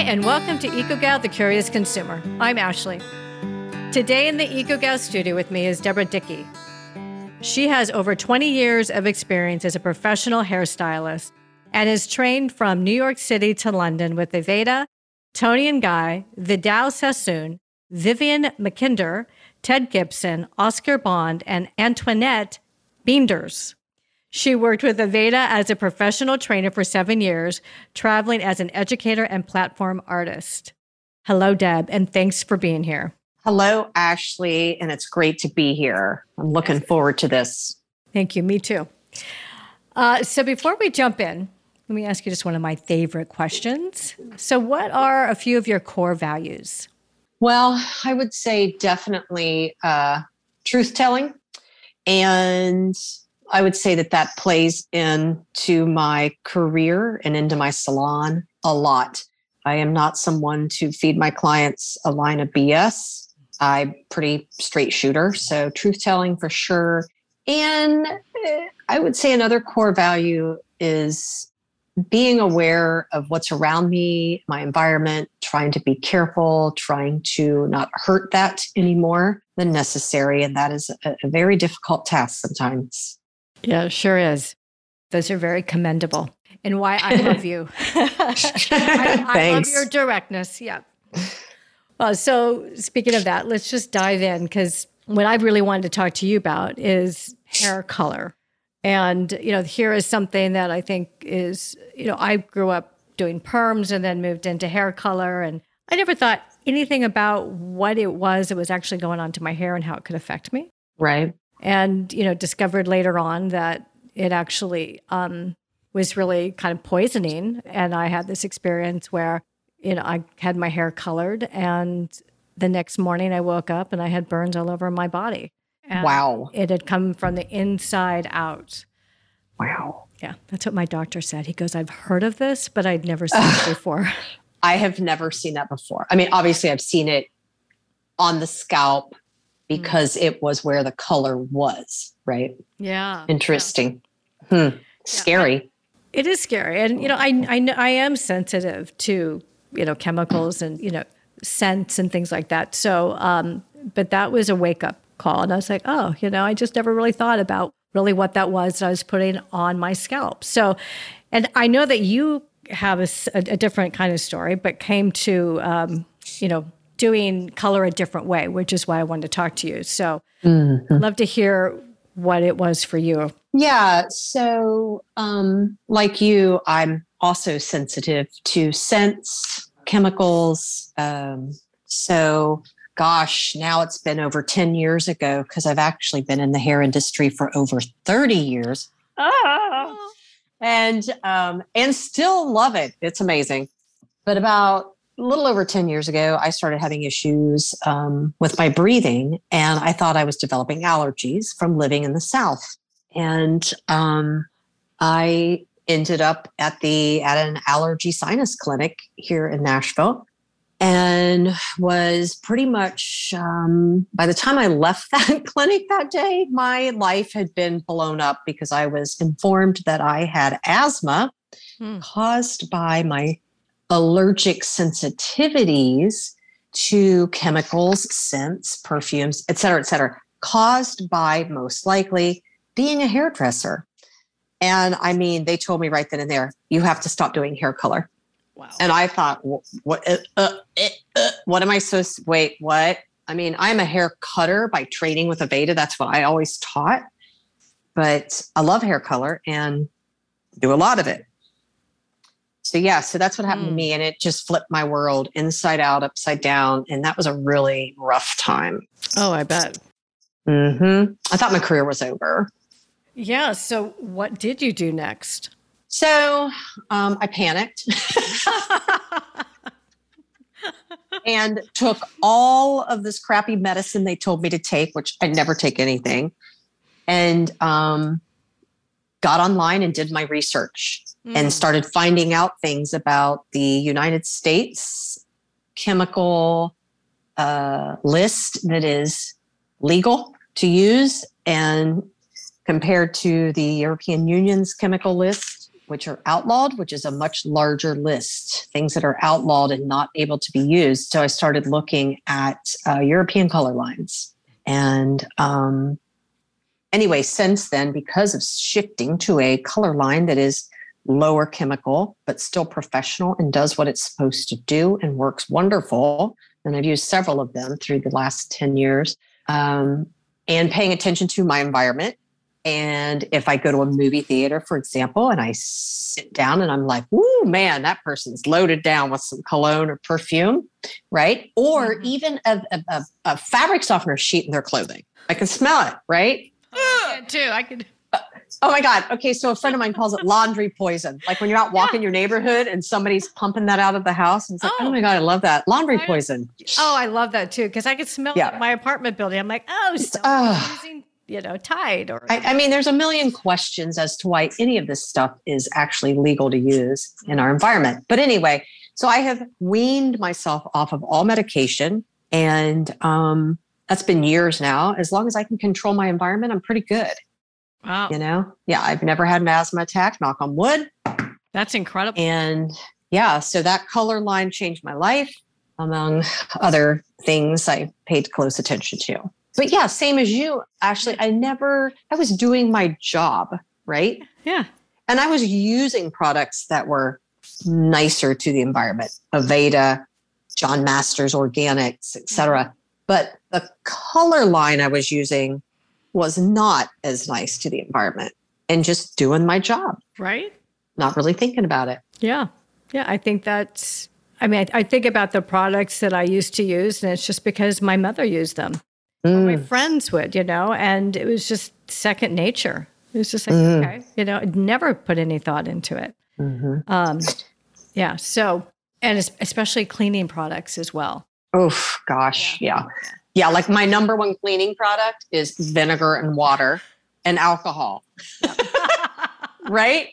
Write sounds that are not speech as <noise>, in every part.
Hi, and welcome to EcoGal, the Curious Consumer. I'm Ashley. Today in the EcoGal studio with me is Deborah Dickey. She has over 20 years of experience as a professional hairstylist and is trained from New York City to London with Aveda, Toni and Guy, Vidal Sassoon, Vivienne Mackinder, Ted Gibson, Oscar Bond, and Antoinette Beenders. She worked with Aveda as a professional trainer for seven years, traveling as an educator and platform artist. Hello, Deb, and thanks for being here. Hello, Ashley, and it's great to be here. I'm looking forward to this. Thank you. Me too. Uh, so, before we jump in, let me ask you just one of my favorite questions. So, what are a few of your core values? Well, I would say definitely uh, truth telling and I would say that that plays into my career and into my salon a lot. I am not someone to feed my clients a line of BS. I'm pretty straight shooter, so truth telling for sure. And eh, I would say another core value is being aware of what's around me, my environment, trying to be careful, trying to not hurt that anymore than necessary. And that is a, a very difficult task sometimes. Yeah, sure is. Those are very commendable. And why I <laughs> love you. I, I love your directness. Yeah. Well, so speaking of that, let's just dive in because what I really wanted to talk to you about is hair color. And, you know, here is something that I think is, you know, I grew up doing perms and then moved into hair color. And I never thought anything about what it was that was actually going on to my hair and how it could affect me. Right and you know discovered later on that it actually um, was really kind of poisoning. And i had this experience where you know i had my hair colored and the next morning i woke up and i had burns all over my body. And wow. it had come from the inside out. Wow. Yeah that's what my doctor said. He goes i've heard of this but i'd never seen it before. I have never seen that before. I mean obviously i've seen it on the scalp Mm. because it was where the color was, right? Yeah. Interesting. Yeah. Hmm. Scary. Yeah, it is scary. And, you know, I, I, I am sensitive to, you know, chemicals and, you know, scents and things like that. So, um, but that was a wake up call. And I was like, oh, you know, I just never really thought about really what that was that I was putting on my scalp. So, and I know that you have a, a different kind of story, but came to, um, you know, doing color a different way, which is why I wanted to talk to you. So mm-hmm. I'd love to hear what it was for you. Yeah. So, um, like you, I'm also sensitive to scents, chemicals. Um, so, gosh, now it's been over 10 years ago because I've actually been in the hair industry for over 30 years. Oh. And um, and still love it. It's amazing. But about a little over 10 years ago, I started having issues um, with my breathing, and I thought I was developing allergies from living in the South. And um, I ended up at the at an allergy sinus clinic here in Nashville, and was pretty much um, by the time I left <laughs> that clinic that day, my life had been blown up because I was informed that I had asthma hmm. caused by my allergic sensitivities to chemicals, scents, perfumes, et cetera, et cetera, caused by most likely being a hairdresser. And I mean, they told me right then and there, you have to stop doing hair color. Wow. And I thought, what? Uh, uh, uh, what am I supposed to wait? What? I mean, I'm a hair cutter by training with Aveda. That's what I always taught. But I love hair color and do a lot of it so yeah so that's what happened mm. to me and it just flipped my world inside out upside down and that was a really rough time. Oh i bet. Mm-hmm. i thought my career was over. Yeah so what did you do next? So um, i panicked. <laughs> And took all of this crappy medicine they told me to take which i never take anything. And um, got online and did my research mm. and started finding out things about the United States chemical uh, list that is legal to use and compared to the European Union's chemical list which are outlawed, which is a much larger list, things that are outlawed and not able to be used. So I started looking at uh, European color lines. And um, anyway, since then, because of shifting to a color line that is lower chemical, but still professional and does what it's supposed to do and works wonderful, and I've used several of them through the last 10 years, um, and paying attention to my environment and if I go to a movie theater, for example, and I sit down and I'm like, "Whoo, man, that person's loaded down with some cologne or perfume," right? Or mm-hmm. even a, a, a, fabric softener sheet in their clothing. I can smell it, right? I can too. I could. Oh my God. Okay. So a friend of mine calls it laundry poison. Like when you're out walking yeah. your neighborhood and somebody's pumping that out of the house. And it's like, oh, oh my God, I love that. Laundry poison. Oh, I love that too. Cause I could smell yeah. my apartment building. I'm like, oh, so using you know Tide or I, I, mean there's a million questions as to why any of this stuff is actually legal to use in our environment but anyway so i have weaned myself off of all medication and um, that's been years now as long as i can control my environment i'm pretty good wow you know yeah i've never had an asthma attack knock on wood that's incredible and yeah so that color line changed my life among other things i paid close attention to but yeah, same as you. Actually, I never, I was doing my job, right? Yeah. And I was using products that were nicer to the environment, Aveda, John Masters Organics, etc. But the color line I was using was not as nice to the environment and just doing my job. Right. Not really thinking about it. Yeah. Yeah. I think that's, I mean, I, I think about the products that I used to use, and it's just because my mother used them. Mm. My friends would, you know, and it was just second nature. It was just like, mm. okay, you know, I'd never put any thought into it. Mm-hmm. Um, yeah. So, and especially cleaning products as well. Oh, gosh. Yeah. yeah. Yeah. Like my number one cleaning product is vinegar and water and alcohol. <laughs> <laughs> right?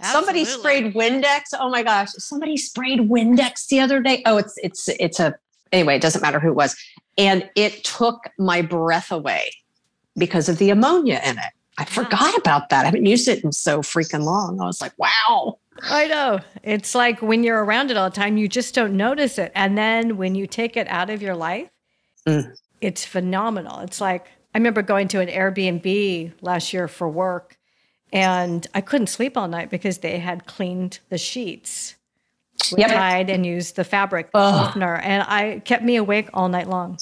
Absolutely. Somebody sprayed Windex. Oh my gosh. Somebody sprayed Windex the other day. Oh, it's it's it's a anyway, it doesn't matter who it was. And it took my breath away because of the ammonia in it. I forgot about that. I haven't used it in so freaking long. I was like, wow. I know. It's like when you're around it all the time, you just don't notice it. And then when you take it out of your life, mm. it's phenomenal. It's like I remember going to an Airbnb last year for work and I couldn't sleep all night because they had cleaned the sheets yep. Tide and used the fabric softener, and I kept me awake all night long.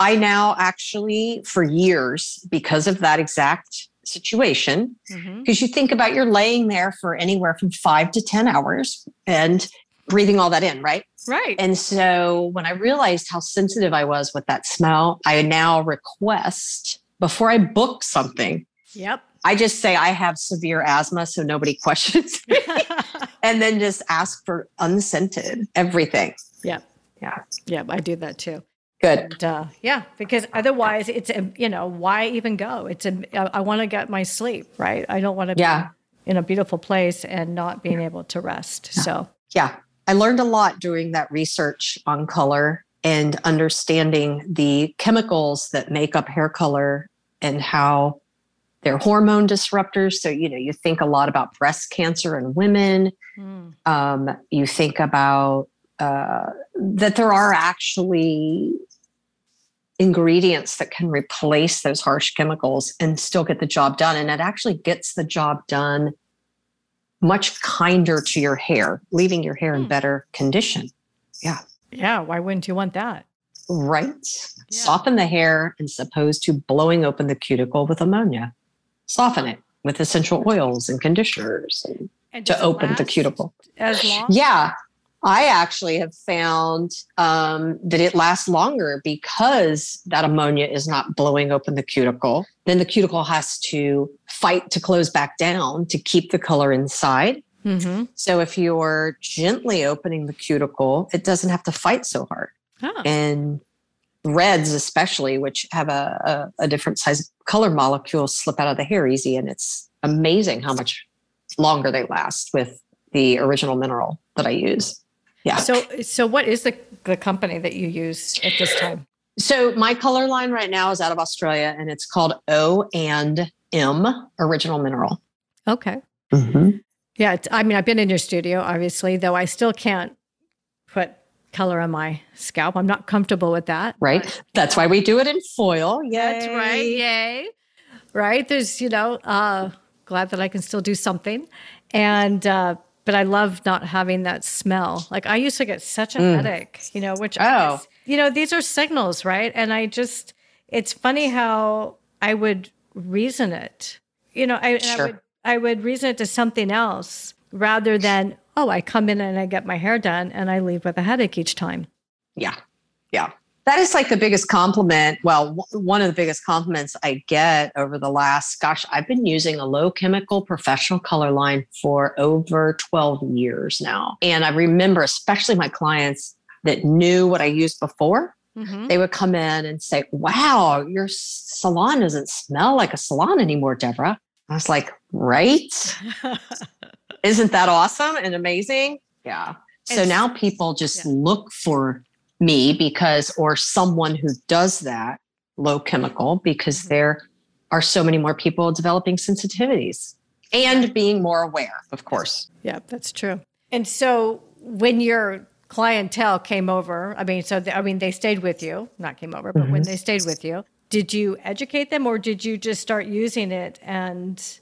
I now actually, for years, because of that exact situation, because mm-hmm. you think about you're laying there for anywhere from five to 10 hours and breathing all that in, right? Right. And so when I realized how sensitive I was with that smell, I now request before I book something. Yep. I just say I have severe asthma, so nobody <laughs> questions me. <laughs> and then just ask for unscented everything. Yep. Yeah. Yeah. I do that too. Good. And, uh, yeah, because otherwise, it's a, you know why even go? It's a I want to get my sleep right. I don't want to yeah. be in a beautiful place and not being able to rest. Yeah. So yeah, I learned a lot doing that research on color and understanding the chemicals that make up hair color and how they're hormone disruptors. So, you know, you think a lot about breast cancer in women. Mm. Um, you think about uh, that there are actually ingredients that can replace those harsh chemicals and still get the job done. And it actually gets the job done much kinder to your hair, leaving your hair in hmm. better condition. Yeah. Yeah. Why wouldn't you want that? Right. Yeah. Soften the hair as opposed to blowing open the cuticle with ammonia soften it with essential oils and conditioners and and to open the cuticle. As long? Yeah. I actually have found um, that it lasts longer because that ammonia is not blowing open the cuticle. Then the cuticle has to fight to close back down to keep the color inside. Mm-hmm. So if you're gently opening the cuticle, it doesn't have to fight so hard. Oh. And reds especially which have a, a, a, different size color molecule slip out of the hair easy and it's amazing how much longer they last with the original mineral that i use yeah so so what is the, the company that you use at this time so my color line right now is out of australia and it's called o and m original mineral okay mm-hmm. Yeah, I mean, I've been in your studio, obviously, though I still can't put color on my scalp. I'm not comfortable with that. Right. But, That's why we do it in foil. Yay. That's right. Yay. Right. There's, you know, uh, glad that I can still do something. And, uh, but I love not having that smell. Like I used to get such a mm. headache, you know, which, oh. Is, you know, these are signals, right? And I just, it's funny how I would reason it. You know, I, sure. I would I would reason it to something else rather than, oh, I come in and I get my hair done and I leave with a headache each time. Yeah. Yeah. That is like the biggest compliment. Well, one of the biggest compliments I get over the last, gosh, I've been using a low chemical professional color line for over 12 years now. And I remember, especially my clients that knew what I used before, Mm-hmm. they would come in and say, Wow, your salon doesn't smell like a salon anymore, Deborah. I was like, right? <laughs> Isn't that awesome and amazing? Yeah. So now people just yeah. look for me because, or someone who does that low chemical because mm-hmm. there are so many more people developing sensitivities and being more aware, of course. Yeah, that's true. And so when your clientele came over, I mean, so the, I mean, they stayed with you, not came over, but mm-hmm. when they stayed with you, did you educate them or did you just start using it and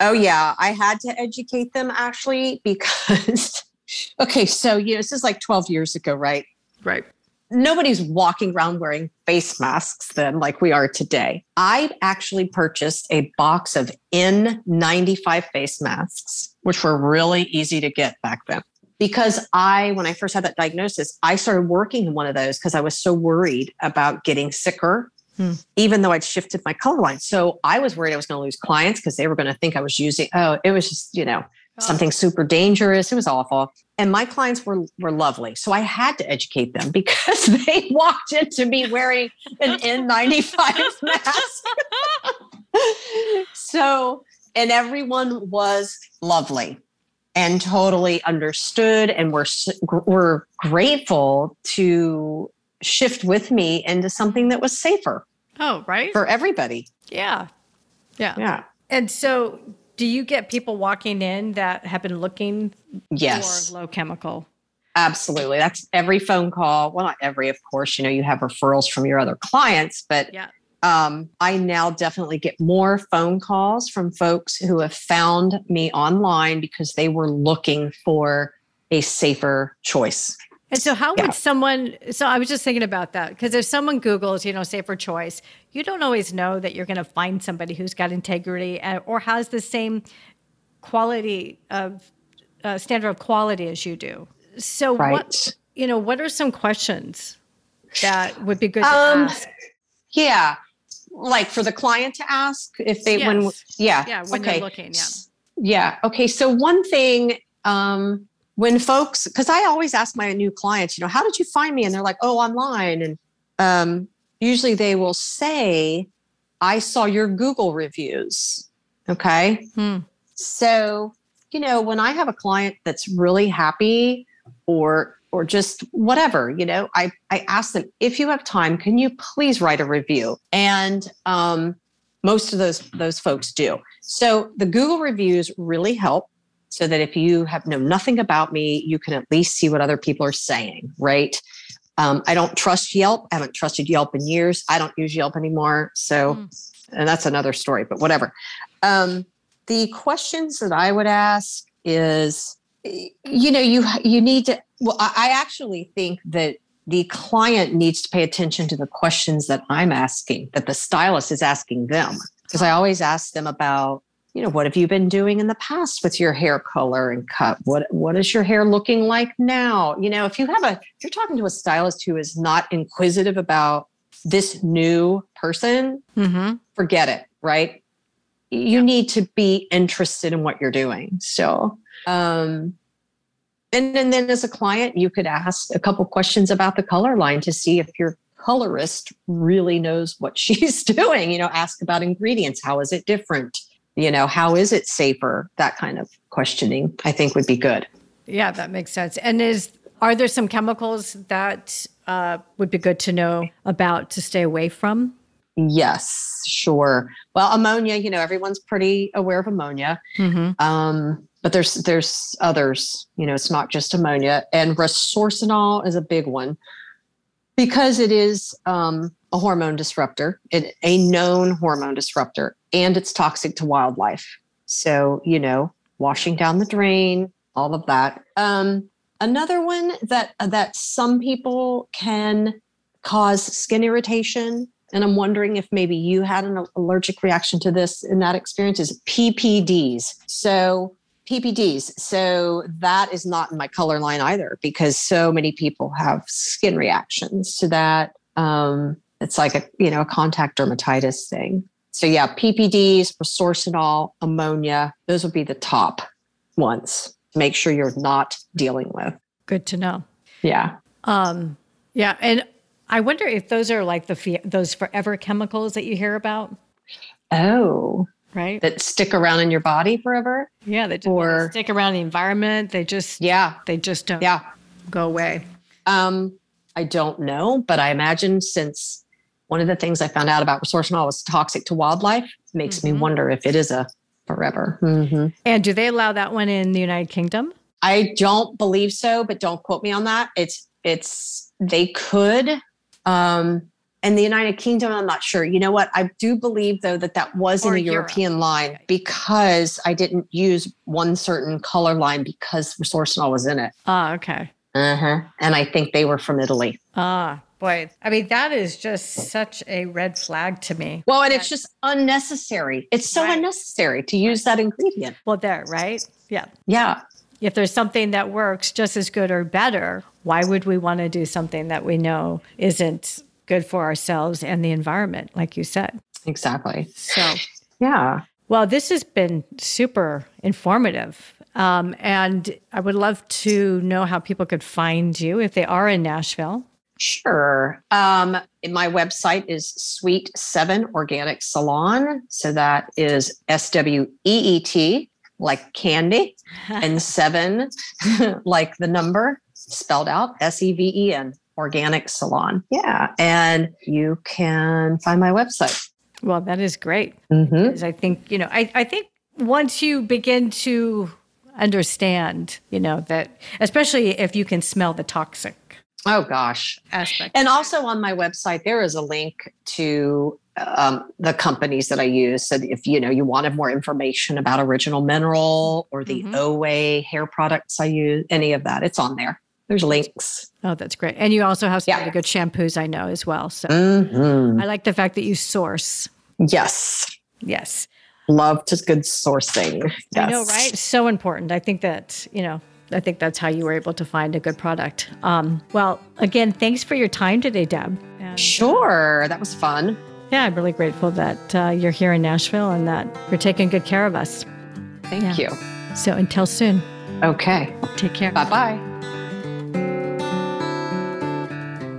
oh yeah i had to educate them actually because <laughs> okay so you know this is like 12 years ago right right nobody's walking around wearing face masks then like we are today i actually purchased a box of n95 face masks which were really easy to get back then because I, when I first had that diagnosis, I started working in one of those because I was so worried about getting sicker Hmm. even though I'd shifted my color line. So I was worried I was going to lose clients because they were going to think I was using, oh, it was just, you know, oh. something super dangerous. It was awful. And my clients were were lovely. So I had to educate them <laughs> because they walked into me wearing an N95 <laughs> mask. <laughs> so, and everyone was lovely and totally understood and were were grateful to shift with me into something that was safer. Oh, right. For everybody. Yeah. Yeah. Yeah. And so do you get people walking in that have been looking yes. for low chemical? Absolutely. That's every phone call. Well, not every, of course, you know, you have referrals from your other clients, but yeah. um, I now definitely get more phone calls from folks who have found me online because they were looking for a safer choice. And so, how yeah. would someone? So, I was just thinking about that because if someone Googles, you know, safer choice, you don't always know that you're going to find somebody who's got integrity uh, or has the same quality of uh, standard of quality as you do. So, right. what you know, what are some questions that would be good to um, ask? Yeah, like for the client to ask if they yes. when yeah yeah when okay. looking yeah yeah okay. So one thing. um when folks because i always ask my new clients you know how did you find me? And they're like oh online. And um, usually they will say i saw your google reviews. Okay? Hmm. so you know when i have a client that's really happy or or just whatever you know i i ask them if you have time can you please write a review? And um, most of those those folks do. So the google reviews really help so that if you have know nothing about me, you can at least see what other people are saying, right? Um, I don't trust Yelp. I haven't trusted Yelp in years. I don't use Yelp anymore. So, mm. and that's another story, but whatever. Um, the questions that I would ask is, you know, you you need to. Well, I actually think that the client needs to pay attention to the questions that I'm asking, that the stylist is asking them, because I always ask them about you know what have you been doing in the past with your hair color and cut? What what is your hair looking like now? You know if you have a if you're talking to a stylist who is not inquisitive about this new person mm-hmm. forget it right? You yeah. need to be interested in what you're doing so um and, and then as a client you could ask a couple questions about the color line to see if your colorist really knows what <laughs> she's doing you know ask about ingredients. How is it different you know how is it safer? That kind of questioning i think would be good. Yeah that makes sense. And is are there some chemicals that uh, would be good to know about to stay away from? Yes sure. Well ammonia you know everyone's pretty aware of ammonia. Mm-hmm. um, but there's there's others. You know, it's not just ammonia. And resorcinol is a big one because it is um, a hormone disruptor, it, a known hormone disruptor, and it's toxic to wildlife. So you know, washing down the drain, all of that. Um, another one that that some people can cause skin irritation and i'm wondering if maybe you had an allergic reaction to this in that experience is ppds so ppds so that is not in my color line either because so many people have skin reactions to that um, it's like a you know a contact dermatitis thing so yeah ppds resorcinol ammonia those would be the top ones make sure you're not dealing with good to know yeah um yeah and I wonder if those are like the those forever chemicals that you hear about. Oh, right. That stick around in your body forever. Yeah, they or they stick around the environment. They just yeah, they just don't yeah go away. Um, I don't know, but I imagine since one of the things I found out about resorcinol was toxic to wildlife, makes mm-hmm. me wonder if it is a forever. Mm-hmm. And do they allow that one in the United Kingdom? I don't believe so, but don't quote me on that. It's it's they could um, and the United Kingdom, I'm not sure. You know what? I do believe though that that was or in a Europe. European line because I didn't use one certain color line because resorcinol was in it. Ah, okay. Uh huh. And I think they were from Italy. Ah, boy. I mean, that is just such a red flag to me. Well, and it's just unnecessary. It's so right. unnecessary to use that ingredient. Well, there, right? Yeah. Yeah. If there's something that works just as good or better, why would we want to do something that we know isn't good for ourselves and the environment, like you said? Exactly. So, yeah. Well, this has been super informative. Um, and I would love to know how people could find you if they are in Nashville. Sure. Um, my website is Sweet Seven Organic Salon. So that is S W E E T, like candy, <laughs> and seven, <laughs> like the number, spelled out S E V E N, Organic Salon. Yeah. And you can find my website. Well, that is great. Mm-hmm. I think, you know, I, I think once you begin to understand, you know, that especially if you can smell the toxic. Oh gosh. Aspect. And also on my website, there is a link to um, the companies that I use. So if you know you wanted more information about Original Mineral or the mm-hmm. Oway hair products I use, any of that, it's on there. There's links. Oh, that's great. And you also have some yeah. really good shampoos, I know as well. So mm-hmm. I like the fact that you source. Yes. Yes. Love just good sourcing. Yes. I know, right? So important. I think that, you know, I think that's how you were able to find a good product. Um, well, again, thanks for your time today, Deb. And, uh, sure. That was fun. Yeah, I'm really grateful that uh, you're here in Nashville and that you're taking good care of us. Thank yeah. you. So until soon. Okay. Take care. Bye bye.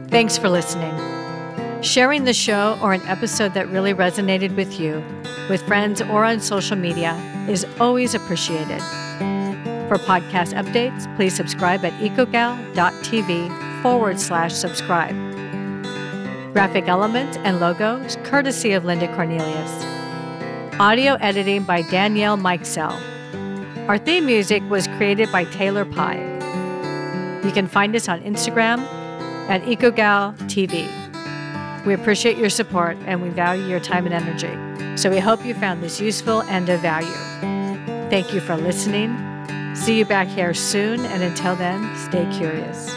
Thanks for listening. Sharing the show or an episode that really resonated with you with friends or on social media is always appreciated. For podcast updates, please subscribe at ecogal.tv forward slash subscribe. Graphic elements and logos courtesy of Linda Cornelius. Audio editing by Danielle Mikesell. Our theme music was created by Taylor Pye. You can find us on Instagram at EcoGal TV. We appreciate your support and we value your time and energy. So we hope you found this useful and of value. Thank you for listening. See you back here soon, and until then, stay curious.